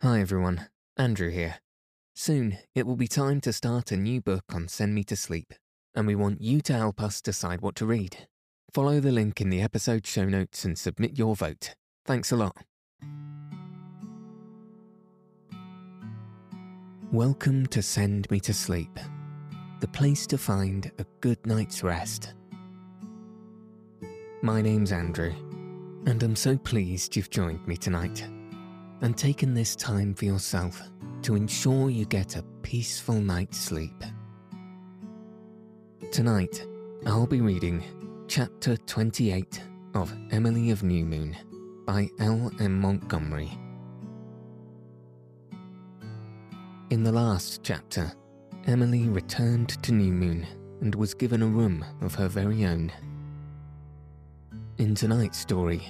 Hi everyone, Andrew here. Soon it will be time to start a new book on Send Me to Sleep, and we want you to help us decide what to read. Follow the link in the episode show notes and submit your vote. Thanks a lot. Welcome to Send Me to Sleep, the place to find a good night's rest. My name's Andrew, and I'm so pleased you've joined me tonight and taken this time for yourself to ensure you get a peaceful night's sleep. Tonight, I'll be reading Chapter 28 of Emily of New Moon by L. M. Montgomery. In the last chapter, Emily returned to New Moon and was given a room of her very own. In tonight's story,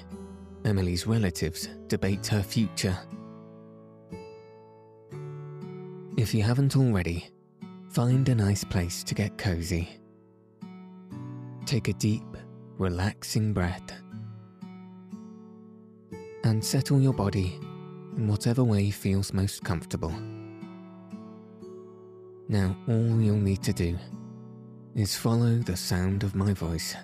Emily's relatives debate her future. If you haven't already, find a nice place to get cozy. Take a deep, relaxing breath and settle your body in whatever way feels most comfortable. Now, all you'll need to do is follow the sound of my voice.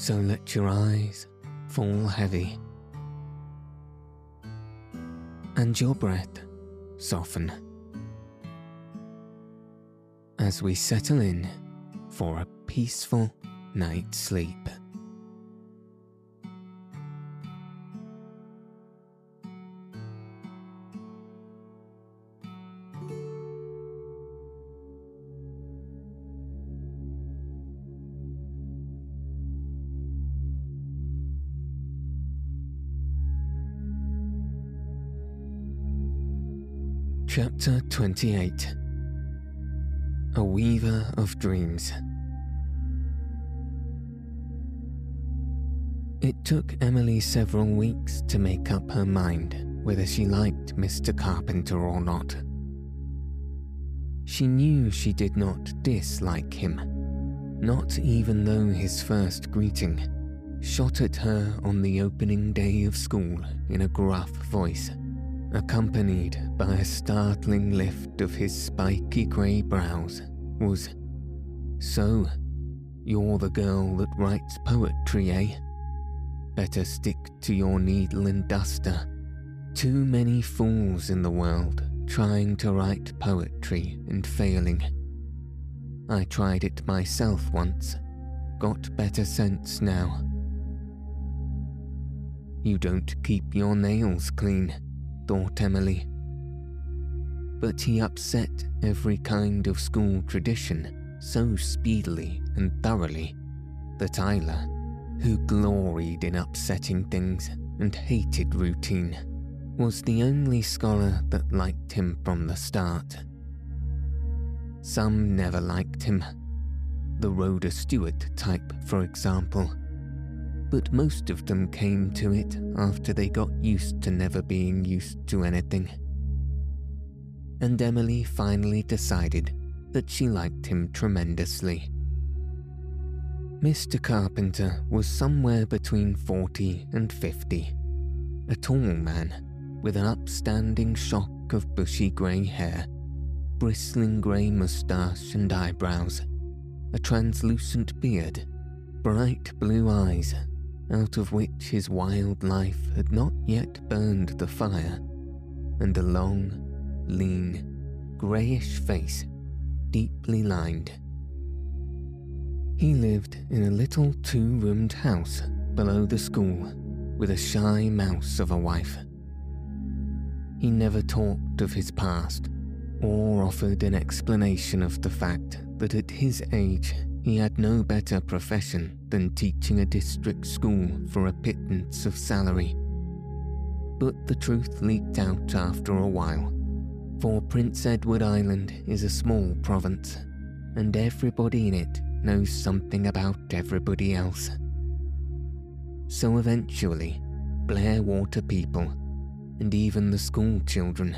So let your eyes fall heavy and your breath soften as we settle in for a peaceful night's sleep. Chapter 28 A Weaver of Dreams It took Emily several weeks to make up her mind whether she liked Mr. Carpenter or not. She knew she did not dislike him, not even though his first greeting shot at her on the opening day of school in a gruff voice accompanied by a startling lift of his spiky grey brows, was So, you're the girl that writes poetry, eh? Better stick to your needle and duster. Too many fools in the world trying to write poetry and failing. I tried it myself once, got better sense now. You don't keep your nails clean thought Emily. But he upset every kind of school tradition so speedily and thoroughly that Ilse, who gloried in upsetting things and hated routine, was the only scholar that liked him from the start. Some never liked him. The Rhoda Stewart type, for example but most of them came to it after they got used to never being used to anything. And Emily finally decided that she liked him tremendously. Mr. Carpenter was somewhere between 40 and 50, a tall man with an upstanding shock of bushy grey hair, bristling grey moustache and eyebrows, a translucent beard, bright blue eyes, out of which his wild life had not yet burned the fire, and a long, lean, greyish face, deeply lined. He lived in a little two roomed house below the school with a shy mouse of a wife. He never talked of his past or offered an explanation of the fact that at his age he had no better profession than teaching a district school for a pittance of salary. But the truth leaked out after a while, for Prince Edward Island is a small province, and everybody in it knows something about everybody else. So eventually, Blairwater people, and even the school children,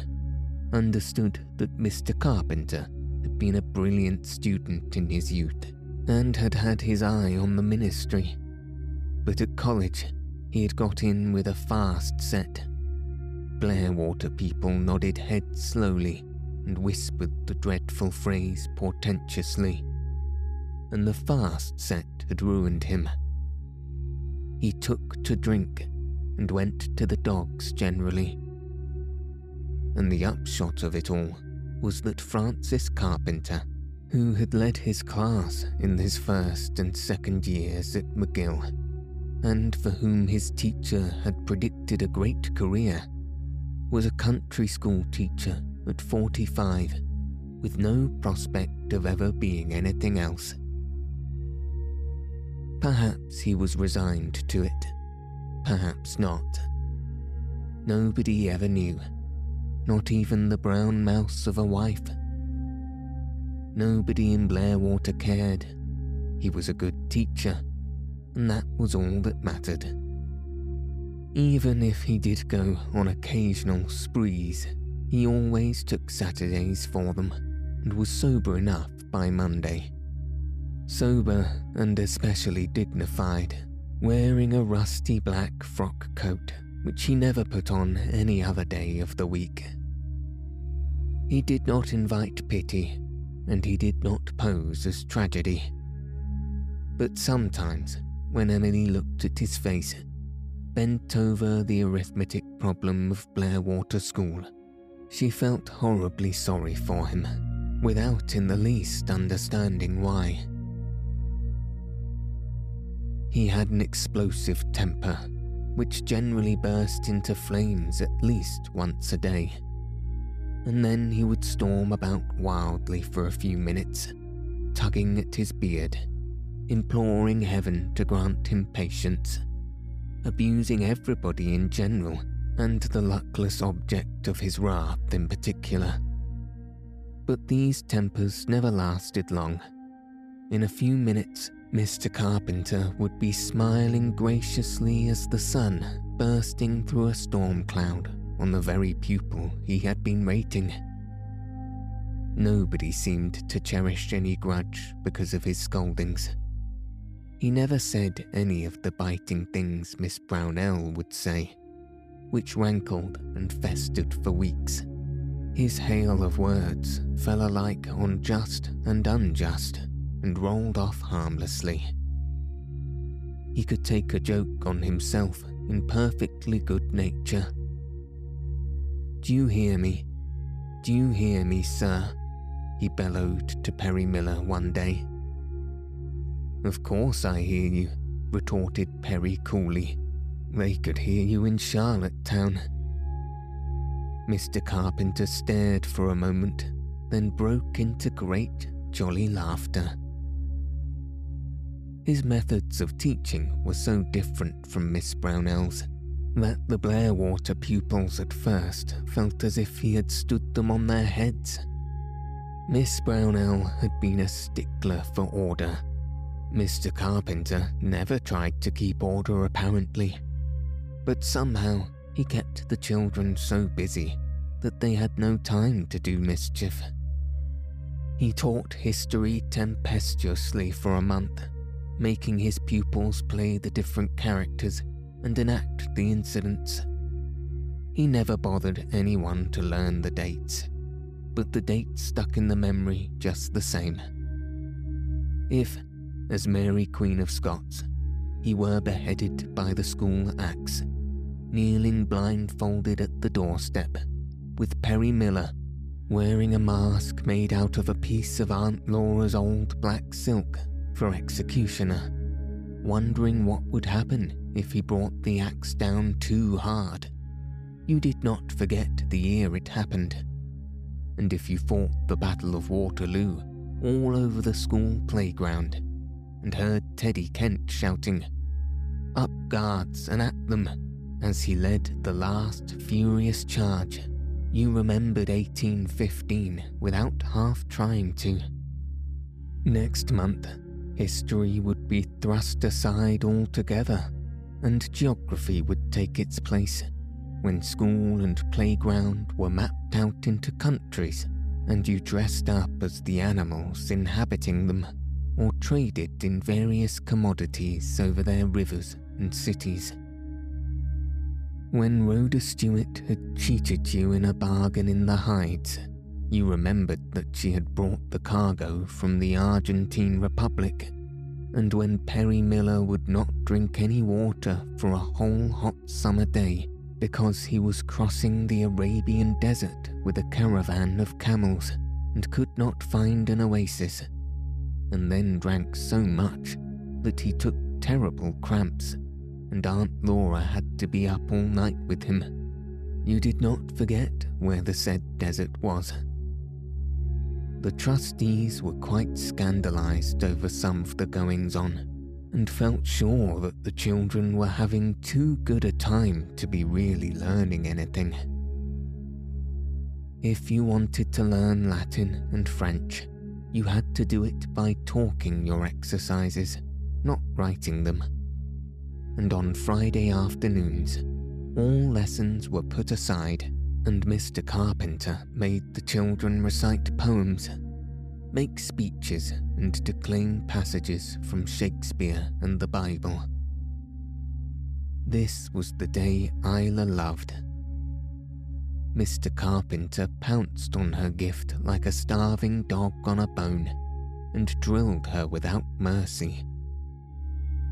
understood that Mr. Carpenter had been a brilliant student in his youth, and had had his eye on the ministry. But at college, he had got in with a fast set. Blairwater people nodded heads slowly and whispered the dreadful phrase portentously. And the fast set had ruined him. He took to drink and went to the dogs generally. And the upshot of it all was that Francis Carpenter, who had led his class in his first and second years at McGill, and for whom his teacher had predicted a great career, was a country school teacher at 45, with no prospect of ever being anything else. Perhaps he was resigned to it, perhaps not. Nobody ever knew, not even the brown mouse of a wife. Nobody in Blairwater cared. He was a good teacher, and that was all that mattered. Even if he did go on occasional sprees, he always took Saturdays for them and was sober enough by Monday. Sober and especially dignified, wearing a rusty black frock coat which he never put on any other day of the week. He did not invite pity, and he did not pose as tragedy. But sometimes, when Emily looked at his face, bent over the arithmetic problem of Blairwater School, she felt horribly sorry for him, without in the least understanding why. He had an explosive temper, which generally burst into flames at least once a day. And then he would storm about wildly for a few minutes, tugging at his beard, imploring heaven to grant him patience, abusing everybody in general and the luckless object of his wrath in particular. But these tempers never lasted long. In a few minutes, Mr. Carpenter would be smiling graciously as the sun bursting through a storm cloud on the very pupil he had been rating. Nobody seemed to cherish any grudge because of his scoldings. He never said any of the biting things Miss Brownell would say, which rankled and festered for weeks. His hail of words fell alike on just and unjust and rolled off harmlessly. He could take a joke on himself in perfectly good nature. Do you hear me? Do you hear me, sir? He bellowed to Perry Miller one day. Of course I hear you, retorted Perry coolly. They could hear you in Charlottetown. Mr. Carpenter stared for a moment, then broke into great, jolly laughter. His methods of teaching were so different from Miss Brownell's that the Blairwater pupils at first felt as if he had stood them on their heads. Miss Brownell had been a stickler for order. Mr. Carpenter never tried to keep order apparently, but somehow he kept the children so busy that they had no time to do mischief. He taught history tempestuously for a month making his pupils play the different characters and enact the incidents. He never bothered anyone to learn the dates, but the dates stuck in the memory just the same. If, as Mary Queen of Scots, he were beheaded by the school axe, kneeling blindfolded at the doorstep, with Perry Miller wearing a mask made out of a piece of Aunt Laura's old black silk for executioner, wondering what would happen if he brought the axe down too hard. You did not forget the year it happened. And if you fought the Battle of Waterloo all over the school playground and heard Teddy Kent shouting, Up guards and at them, as he led the last furious charge, you remembered 1815 without half trying to. Next month, history would be thrust aside altogether, and geography would take its place when school and playground were mapped out into countries and you dressed up as the animals inhabiting them or traded in various commodities over their rivers and cities. When Rhoda Stewart had cheated you in a bargain in the hides, you remembered that she had brought the cargo from the Argentine Republic, and when Perry Miller would not drink any water for a whole hot summer day because he was crossing the Arabian desert with a caravan of camels and could not find an oasis, and then drank so much that he took terrible cramps, and Aunt Laura had to be up all night with him. You did not forget where the said desert was. The trustees were quite scandalized over some of the goings on, and felt sure that the children were having too good a time to be really learning anything. If you wanted to learn Latin and French, you had to do it by talking your exercises, not writing them. And on Friday afternoons, all lessons were put aside, and Mr. Carpenter made the children recite poems, make speeches, and declaim passages from Shakespeare and the Bible. This was the day Ilse loved Mr. Carpenter pounced on her gift like a starving dog on a bone and drilled her without mercy.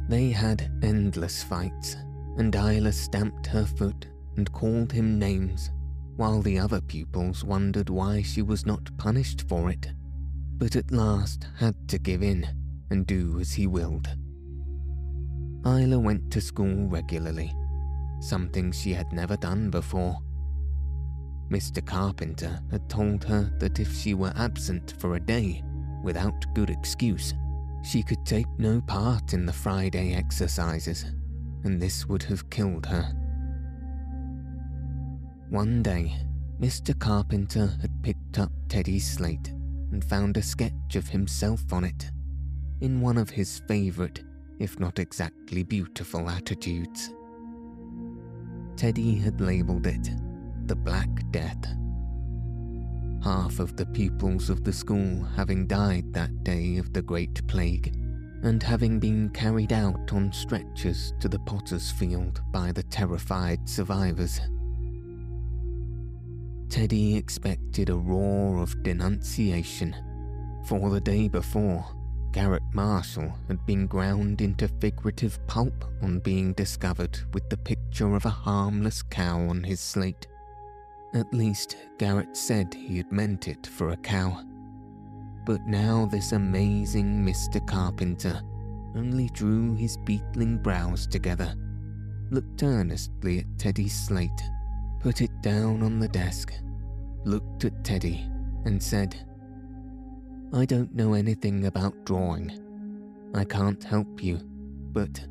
They had endless fights, and Ilse stamped her foot and called him names, while the other pupils wondered why she was not punished for it, but at last had to give in and do as he willed. Ilse went to school regularly, something she had never done before Mr. Carpenter had told her that if she were absent for a day without good excuse, she could take no part in the Friday exercises, and this would have killed her. One day, Mr. Carpenter had picked up Teddy's slate and found a sketch of himself on it, in one of his favourite, if not exactly beautiful, attitudes. Teddy had labelled it the Black Death. Half of the pupils of the school having died that day of the Great Plague, and having been carried out on stretchers to the potter's field by the terrified survivors. Teddy expected a roar of denunciation, for the day before, Garrett Marshall had been ground into figurative pulp on being discovered with the picture of a harmless cow on his slate. At least, Garrett said he had meant it for a cow. But now this amazing Mr. Carpenter only drew his beetling brows together, looked earnestly at Teddy's slate, put it down on the desk, looked at Teddy, and said, I don't know anything about drawing. I can't help you, but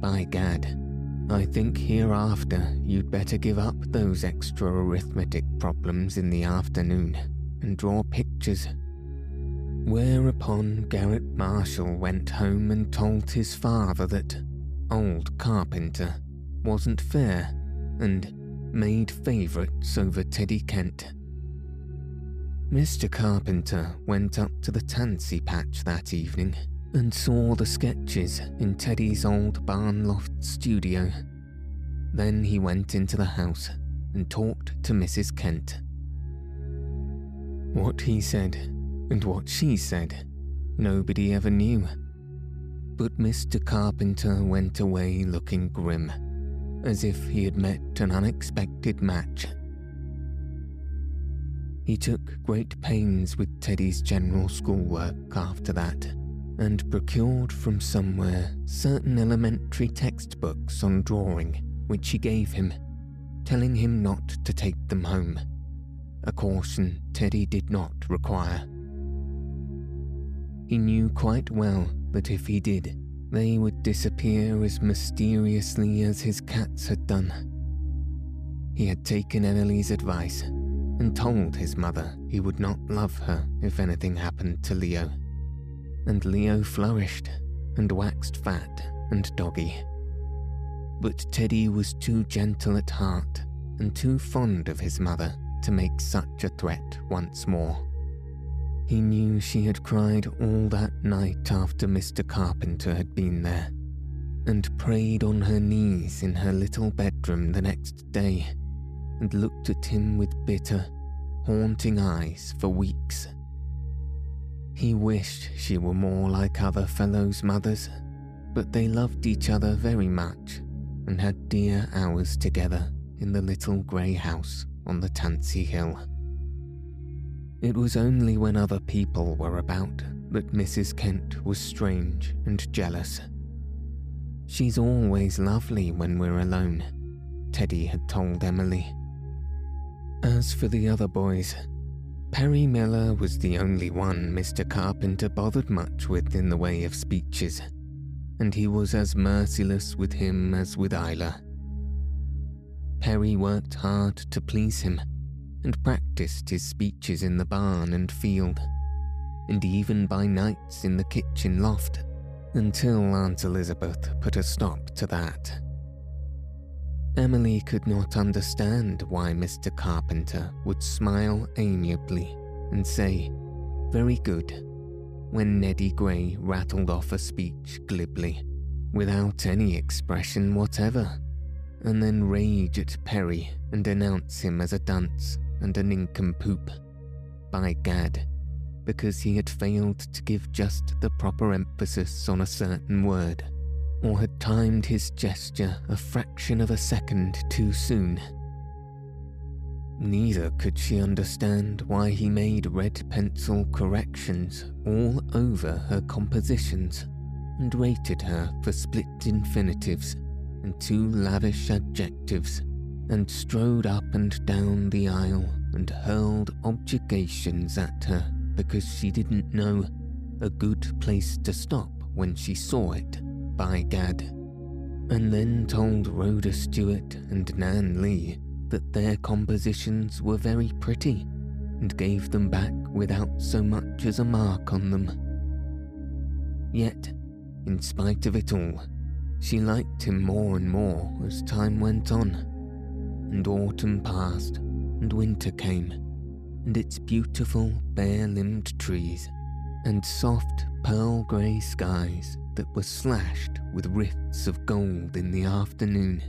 by gad, I think hereafter you'd better give up those extra arithmetic problems in the afternoon and draw pictures. Whereupon Garrett Marshall went home and told his father that old Carpenter wasn't fair and made favourites over Teddy Kent. Mr. Carpenter went up to the tansy patch that evening and saw the sketches in Teddy's old barn loft studio. Then he went into the house and talked to Mrs. Kent. What he said and what she said, nobody ever knew. But Mr. Carpenter went away looking grim, as if he had met an unexpected match. He took great pains with Teddy's general schoolwork after that and procured from somewhere certain elementary textbooks on drawing which he gave him, telling him not to take them home, a caution Teddy did not require. He knew quite well that if he did, they would disappear as mysteriously as his cats had done. He had taken Emily's advice and told his mother he would not love her if anything happened to Leo and Leo flourished and waxed fat and doggy. But Teddy was too gentle at heart and too fond of his mother to make such a threat once more. He knew she had cried all that night after Mr. Carpenter had been there, and prayed on her knees in her little bedroom the next day and looked at him with bitter, haunting eyes for weeks. He wished she were more like other fellows' mothers, but they loved each other very much and had dear hours together in the little grey house on the Tansy Hill. It was only when other people were about that Mrs. Kent was strange and jealous. She's always lovely when we're alone, Teddy had told Emily. As for the other boys, Perry Miller was the only one Mr. Carpenter bothered much with in the way of speeches, and he was as merciless with him as with Ilse. Perry worked hard to please him and practiced his speeches in the barn and field, and even by nights in the kitchen loft, until Aunt Elizabeth put a stop to that. Emily could not understand why Mr. Carpenter would smile amiably and say, Very good, when Neddy Gray rattled off a speech glibly, without any expression whatever, and then rage at Perry and denounce him as a dunce and a nincompoop. By gad, because he had failed to give just the proper emphasis on a certain word or had timed his gesture a fraction of a second too soon. Neither could she understand why he made red pencil corrections all over her compositions and rated her for split infinitives and too lavish adjectives, and strode up and down the aisle and hurled objurgations at her because she didn't know a good place to stop when she saw it by Gad, and then told Rhoda Stewart and Nan Lee that their compositions were very pretty and gave them back without so much as a mark on them. Yet, in spite of it all, she liked him more and more as time went on, and autumn passed and winter came, and its beautiful bare limbed trees and soft pearl grey skies that were slashed with rifts of gold in the afternoon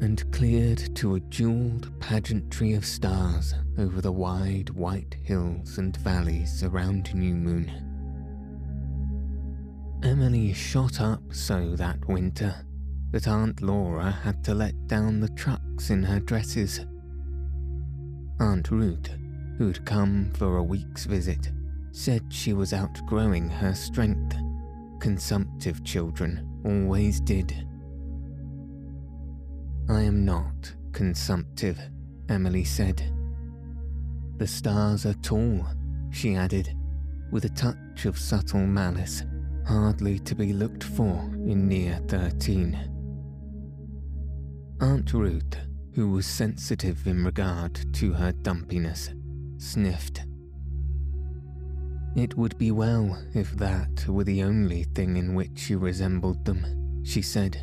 and cleared to a jewelled pageantry of stars over the wide white hills and valleys around New Moon. Emily shot up so that winter that Aunt Laura had to let down the trucks in her dresses. Aunt Ruth, who'd come for a week's visit, said she was outgrowing her strength consumptive children always did. I am not consumptive, Emily said. The Starrs are tall, she added, with a touch of subtle malice, hardly to be looked for in near thirteen. Aunt Ruth, who was sensitive in regard to her dumpiness, sniffed it would be well if that were the only thing in which you resembled them, she said.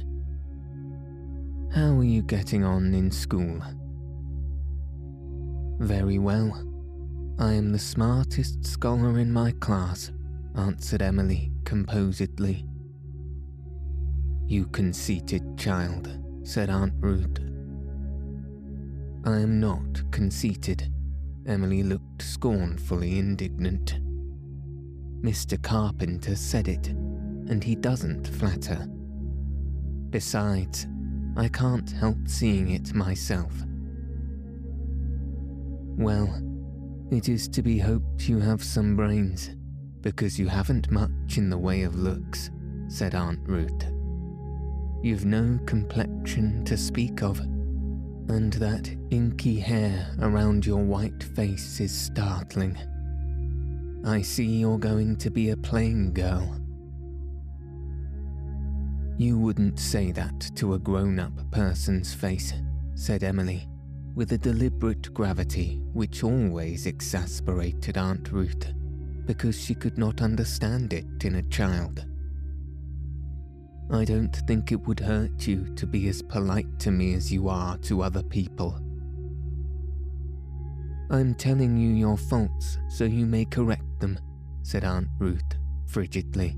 How are you getting on in school? Very well. I am the smartest scholar in my class, answered Emily composedly. You conceited child, said Aunt Ruth. I am not conceited. Emily looked scornfully indignant. Mr. Carpenter said it, and he doesn't flatter. Besides, I can't help seeing it myself. Well, it is to be hoped you have some brains, because you haven't much in the way of looks, said Aunt Ruth. You've no complexion to speak of, and that inky hair around your white face is startling. I see you're going to be a plain girl. You wouldn't say that to a grown up person's face, said Emily, with a deliberate gravity which always exasperated Aunt Ruth, because she could not understand it in a child. I don't think it would hurt you to be as polite to me as you are to other people. I'm telling you your faults so you may correct them, said Aunt Ruth frigidly.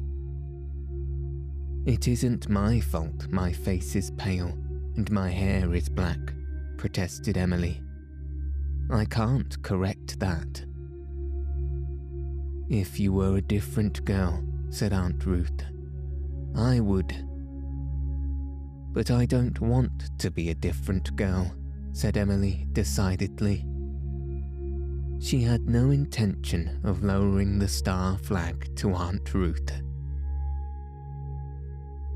It isn't my fault my face is pale and my hair is black, protested Emily. I can't correct that. If you were a different girl, said Aunt Ruth, I would. But I don't want to be a different girl, said Emily decidedly. She had no intention of lowering the Starr flag to Aunt Ruth.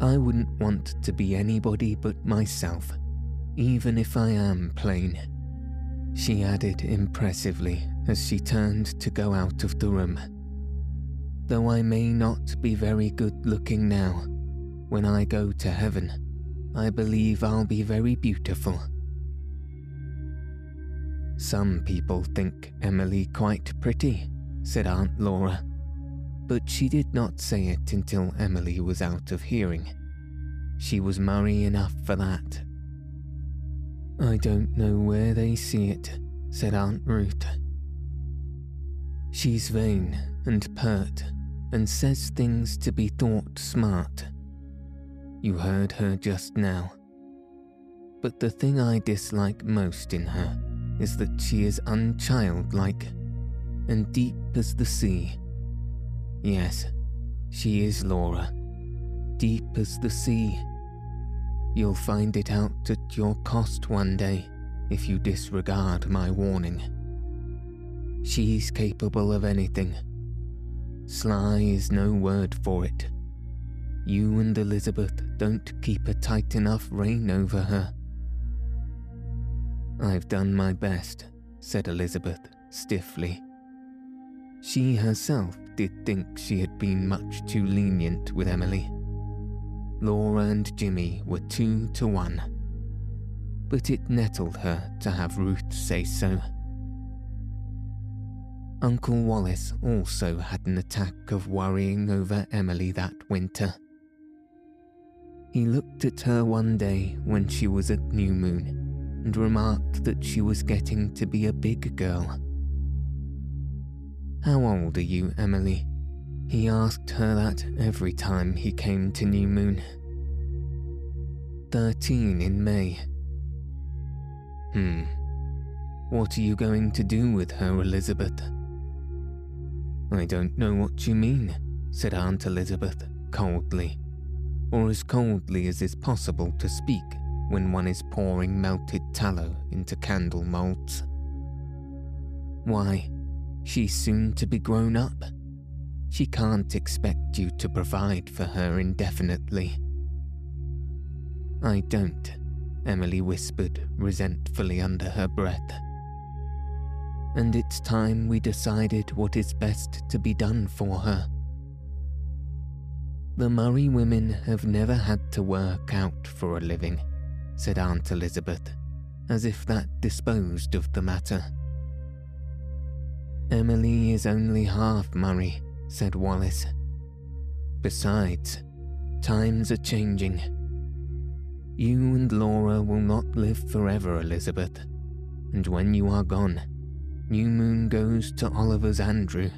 I wouldn't want to be anybody but myself, even if I am plain. She added impressively as she turned to go out of the room. Though I may not be very good looking now, when I go to heaven, I believe I'll be very beautiful. Some people think Emily quite pretty, said Aunt Laura but she did not say it until Emily was out of hearing. She was Murray enough for that. I don't know where they see it, said Aunt Ruth. She's vain and pert and says things to be thought smart. You heard her just now. But the thing I dislike most in her is that she is unchildlike and deep as the sea Yes, she is Laura. Deep as the sea. You'll find it out at your cost one day if you disregard my warning. She's capable of anything. Sly is no word for it. You and Elizabeth don't keep a tight enough rein over her. I've done my best, said Elizabeth stiffly. She herself did think she had been much too lenient with Emily. Laura and Jimmy were two to one. But it nettled her to have Ruth say so. Uncle Wallace also had an attack of worrying over Emily that winter. He looked at her one day when she was at New Moon and remarked that she was getting to be a big girl how old are you, Emily? He asked her that every time he came to New Moon. Thirteen in May. Hmm. What are you going to do with her, Elizabeth? I don't know what you mean, said Aunt Elizabeth coldly, or as coldly as is possible to speak when one is pouring melted tallow into candle moulds. Why, She's soon to be grown up. She can't expect you to provide for her indefinitely. I don't, Emily whispered resentfully under her breath. And it's time we decided what is best to be done for her. The Murray women have never had to work out for a living, said Aunt Elizabeth, as if that disposed of the matter. Emily is only half Murray, said Wallace. Besides, times are changing. You and Laura will not live forever, Elizabeth, and when you are gone, New Moon goes to Oliver's Andrew.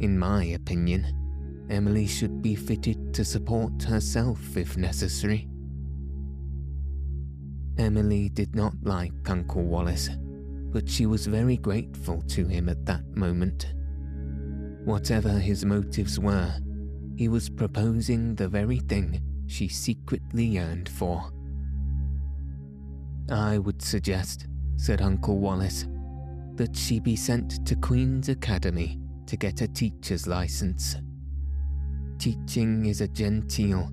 In my opinion, Emily should be fitted to support herself if necessary. Emily did not like Uncle Wallace but she was very grateful to him at that moment. Whatever his motives were, he was proposing the very thing she secretly yearned for. I would suggest, said Uncle Wallace, that she be sent to Queen's Academy to get a teacher's license. Teaching is a genteel,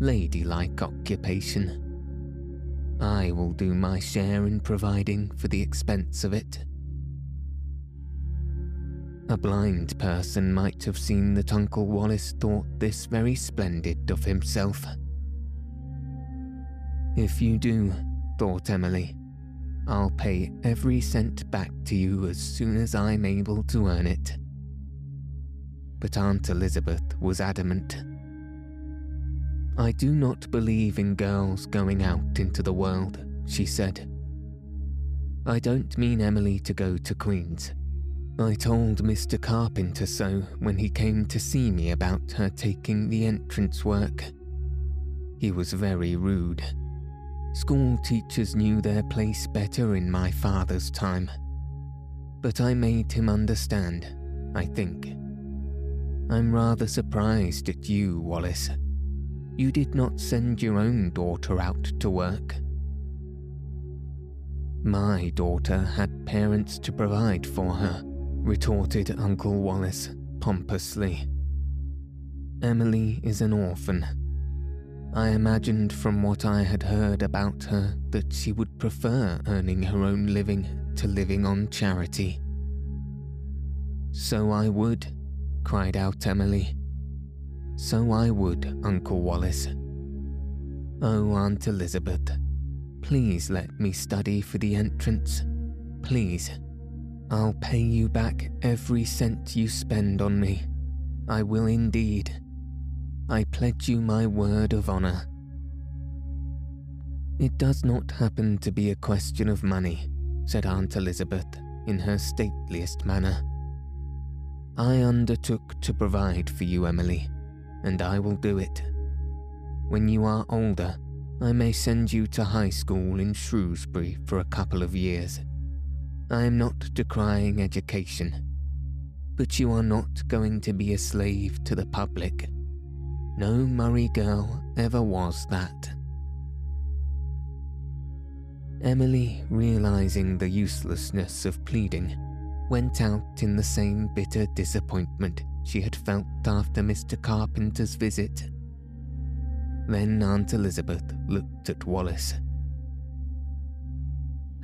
ladylike occupation I will do my share in providing for the expense of it. A blind person might have seen that Uncle Wallace thought this very splendid of himself. If you do, thought Emily, I'll pay every cent back to you as soon as I'm able to earn it. But Aunt Elizabeth was adamant. I do not believe in girls going out into the world, she said. I don't mean Emily to go to Queen's. I told Mr. Carpenter so when he came to see me about her taking the entrance work, He was very rude. School teachers knew their place better in my father's time. But I made him understand, I think. I'm rather surprised at you, Wallace. You did not send your own daughter out to work. My daughter had parents to provide for her, retorted Uncle Wallace pompously. Emily is an orphan. I imagined from what I had heard about her that she would prefer earning her own living to living on charity. So I would, cried out Emily. So I would, Uncle Wallace. Oh, Aunt Elizabeth, please let me study for the entrance. Please. I'll pay you back every cent you spend on me. I will indeed. I pledge you my word of honour. It does not happen to be a question of money, said Aunt Elizabeth in her stateliest manner. I undertook to provide for you, Emily, and I will do it. When you are older, I may send you to high school in Shrewsbury for a couple of years. I am not decrying education, but you are not going to be a slave to the public. No Murray girl ever was that. Emily, realizing the uselessness of pleading, went out in the same bitter disappointment she had felt after Mr. Carpenter's visit. Then Aunt Elizabeth looked at Wallace.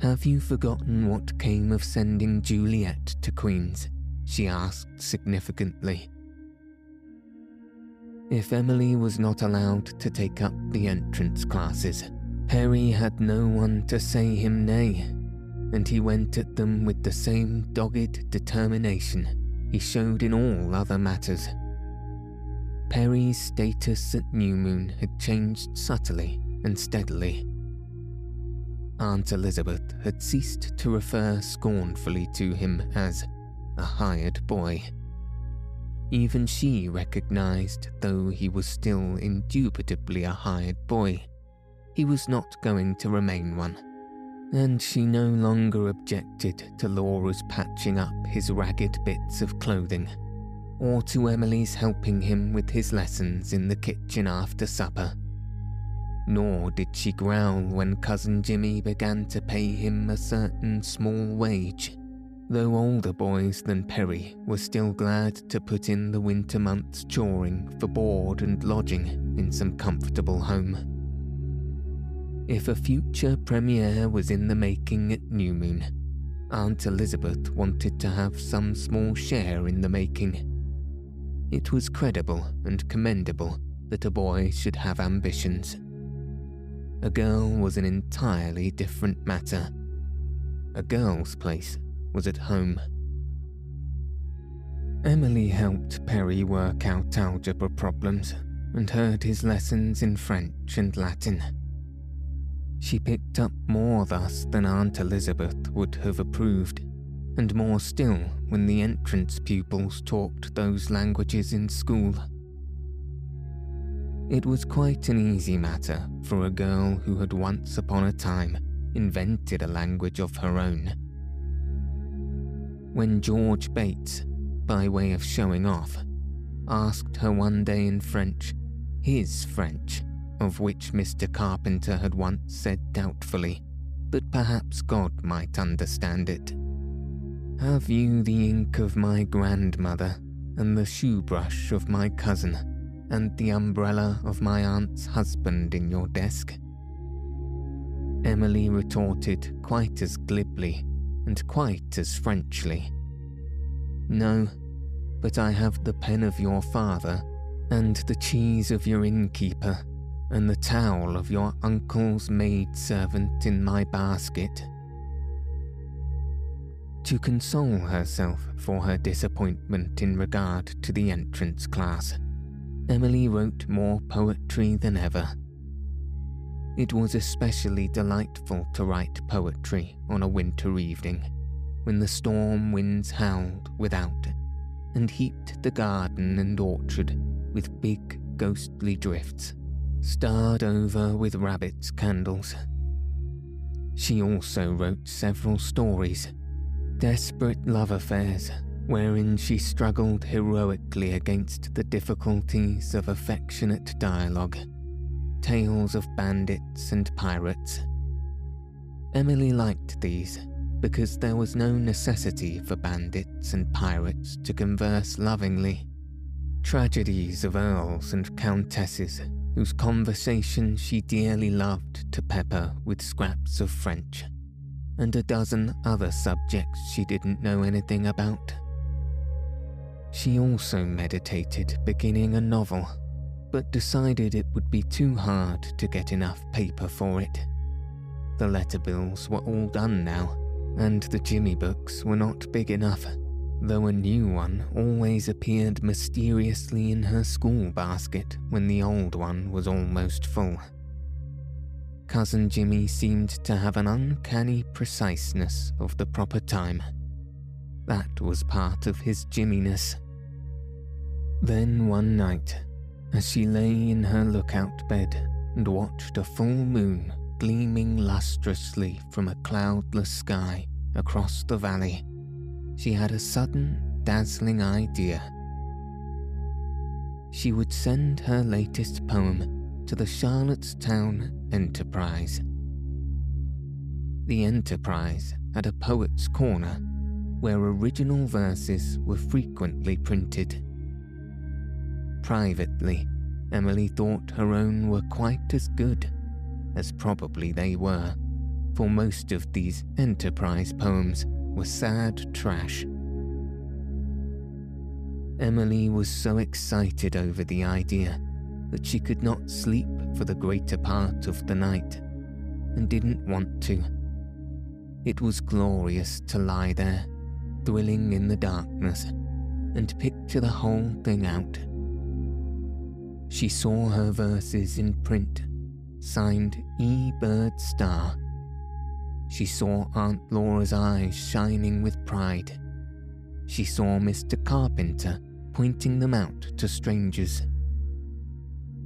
Have you forgotten what came of sending Juliet to Queen's? she asked significantly. If Emily was not allowed to take up the entrance classes, Perry had no one to say him nay, and he went at them with the same dogged determination he showed in all other matters. Perry's status at New Moon had changed subtly and steadily. Aunt Elizabeth had ceased to refer scornfully to him as a hired boy. Even she recognized, though he was still indubitably a hired boy, he was not going to remain one. And she no longer objected to Laura's patching up his ragged bits of clothing or to Emily's helping him with his lessons in the kitchen after supper. Nor did she growl when Cousin Jimmy began to pay him a certain small wage, though older boys than Perry were still glad to put in the winter months choring for board and lodging in some comfortable home. If a future premiere was in the making at New Moon, Aunt Elizabeth wanted to have some small share in the making it was credible and commendable that a boy should have ambitions. A girl was an entirely different matter. A girl's place was at home. Emily helped Perry work out algebra problems and heard his lessons in French and Latin. She picked up more thus than Aunt Elizabeth would have approved and more still when the entrance pupils talked those languages in school. It was quite an easy matter for a girl who had once upon a time invented a language of her own. When George Bates, by way of showing off, asked her one day in French, his French, of which Mr. Carpenter had once said doubtfully, but perhaps God might understand it. Have you the ink of my grandmother, and the shoe brush of my cousin, and the umbrella of my aunt's husband in your desk? Emily retorted quite as glibly and quite as Frenchly. No, but I have the pen of your father, and the cheese of your innkeeper, and the towel of your uncle's maid servant in my basket. To console herself for her disappointment in regard to the entrance class, Emily wrote more poetry than ever. It was especially delightful to write poetry on a winter evening, when the storm winds howled without and heaped the garden and orchard with big ghostly drifts, starred over with rabbit's candles. She also wrote several stories, desperate love affairs, wherein she struggled heroically against the difficulties of affectionate dialogue, tales of bandits and pirates. Emily liked these because there was no necessity for bandits and pirates to converse lovingly. Tragedies of earls and countesses whose conversation she dearly loved to pepper with scraps of French, and a dozen other subjects she didn't know anything about. She also meditated beginning a novel, but decided it would be too hard to get enough paper for it. The letter bills were all done now, and the Jimmy books were not big enough though a new one always appeared mysteriously in her school basket when the old one was almost full. Cousin Jimmy seemed to have an uncanny preciseness of the proper time. That was part of his Jimminess. Then one night, as she lay in her lookout bed and watched a full moon gleaming lustrously from a cloudless sky across the valley, she had a sudden, dazzling idea. She would send her latest poem to the Charlottetown Enterprise. The Enterprise had a poet's corner where original verses were frequently printed. Privately, Emily thought her own were quite as good, as probably they were, for most of these Enterprise poems were sad trash. Emily was so excited over the idea that she could not sleep for the greater part of the night and didn't want to. It was glorious to lie there, thrilling in the darkness, and picture the whole thing out. She saw her verses in print, signed E. Byrd Starr, she saw Aunt Laura's eyes shining with pride. She saw Mr. Carpenter pointing them out to strangers.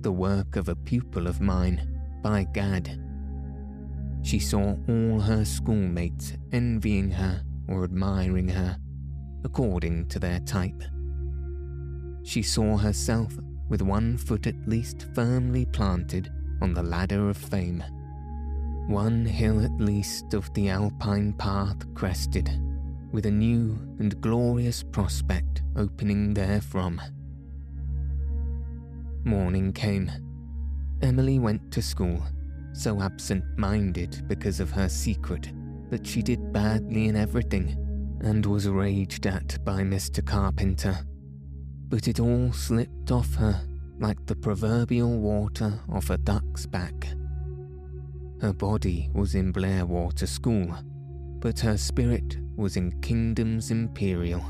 The work of a pupil of mine, by Gad. She saw all her schoolmates envying her or admiring her, according to their type. She saw herself with one foot at least firmly planted on the ladder of fame one hill at least of the alpine path crested, with a new and glorious prospect opening therefrom. Morning came. Emily went to school, so absent minded because of her secret that she did badly in everything and was raged at by Mr. Carpenter. But it all slipped off her like the proverbial water off a duck's back. Her body was in Blairwater School, but her spirit was in Kingdoms Imperial.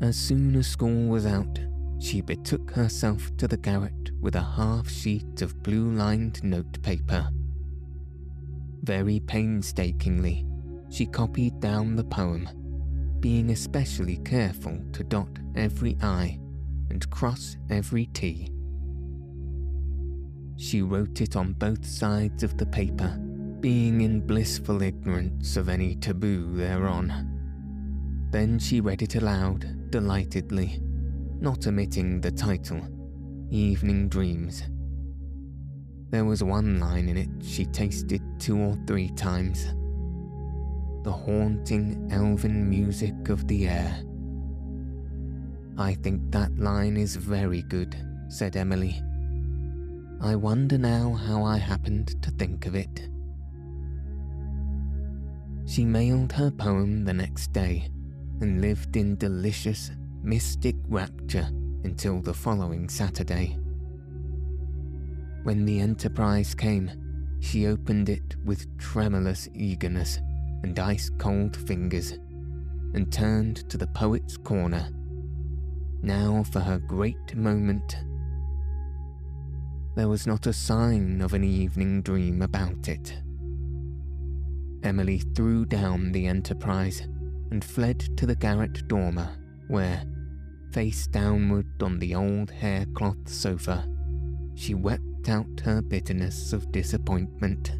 As soon as school was out, she betook herself to the garret with a half sheet of blue lined notepaper. Very painstakingly, she copied down the poem, being especially careful to dot every I and cross every T. She wrote it on both sides of the paper, being in blissful ignorance of any taboo thereon. Then she read it aloud, delightedly, not omitting the title, Evening Dreams. There was one line in it she tasted two or three times the haunting elven music of the air. I think that line is very good, said Emily I wonder now how I happened to think of it. She mailed her poem the next day and lived in delicious, mystic rapture until the following Saturday. When the Enterprise came, she opened it with tremulous eagerness and ice cold fingers and turned to the poet's corner. Now for her great moment there was not a sign of an evening dream about it. Emily threw down the enterprise and fled to the garret dormer, where, face downward on the old haircloth sofa, she wept out her bitterness of disappointment.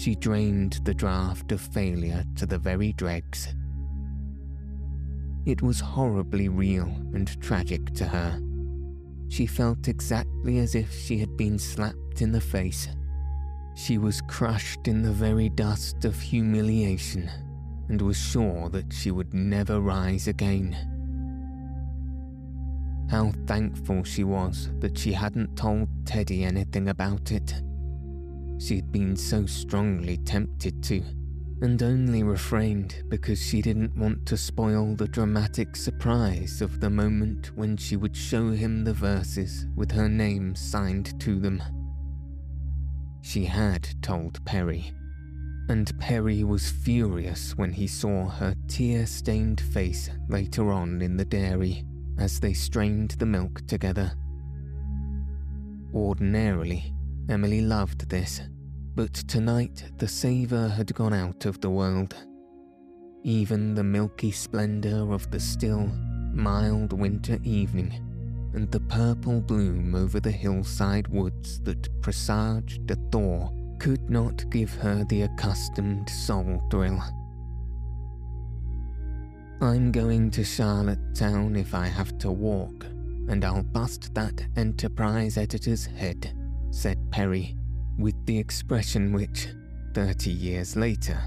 She drained the draught of failure to the very dregs. It was horribly real and tragic to her. She felt exactly as if she had been slapped in the face. She was crushed in the very dust of humiliation and was sure that she would never rise again. How thankful she was that she hadn't told Teddy anything about it. She had been so strongly tempted to, and only refrained because she didn't want to spoil the dramatic surprise of the moment when she would show him the verses with her name signed to them. She had told Perry, and Perry was furious when he saw her tear stained face later on in the dairy as they strained the milk together. Ordinarily, Emily loved this, but tonight the savour had gone out of the world. Even the milky splendour of the still, mild winter evening and the purple bloom over the hillside woods that presaged a thaw could not give her the accustomed soul thrill. I'm going to Charlottetown if I have to walk, and I'll bust that Enterprise editor's head, said Perry, with the expression which, thirty years later,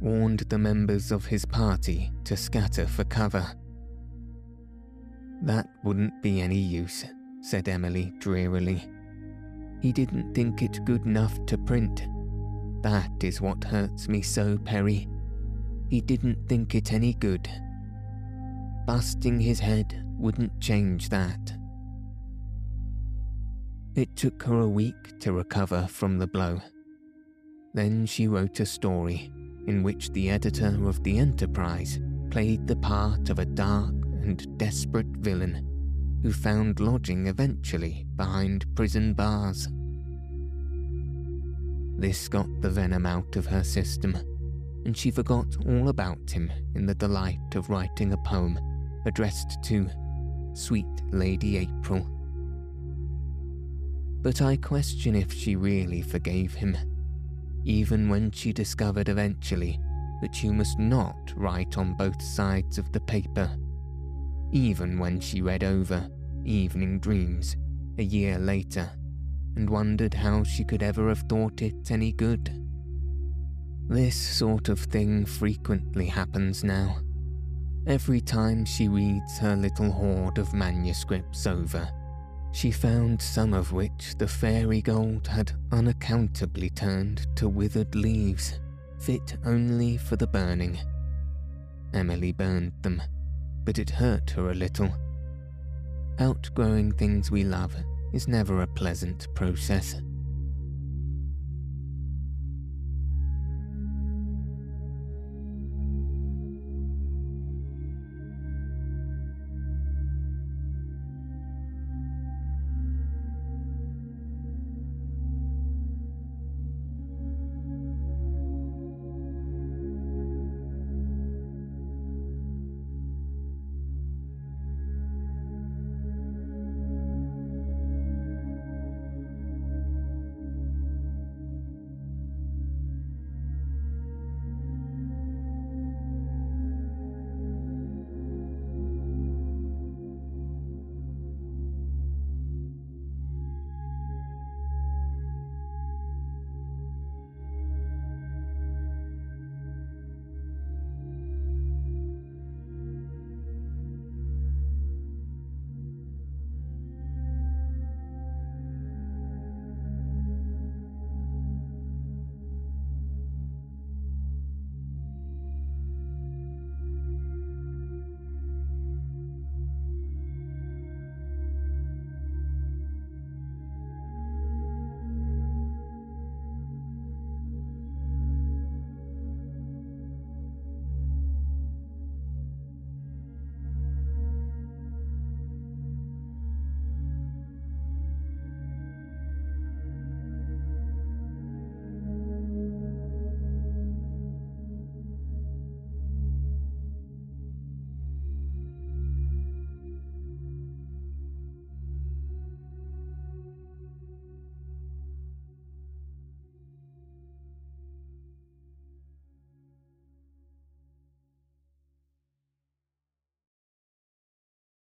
warned the members of his party to scatter for cover. That wouldn't be any use, said Emily drearily. He didn't think it good enough to print. That is what hurts me so, Perry. He didn't think it any good. Busting his head wouldn't change that. It took her a week to recover from the blow. Then she wrote a story in which the editor of the Enterprise played the part of a dark and desperate villain who found lodging eventually behind prison bars. This got the venom out of her system, and she forgot all about him in the delight of writing a poem addressed to Sweet Lady April. But I question if she really forgave him, even when she discovered eventually that you must not write on both sides of the paper, even when she read over Evening Dreams a year later and wondered how she could ever have thought it any good. This sort of thing frequently happens now Every time she reads her little hoard of manuscripts over, she found some of which the fairy gold had unaccountably turned to withered leaves, fit only for the burning. Emily burned them, but it hurt her a little. Outgrowing things we love is never a pleasant process.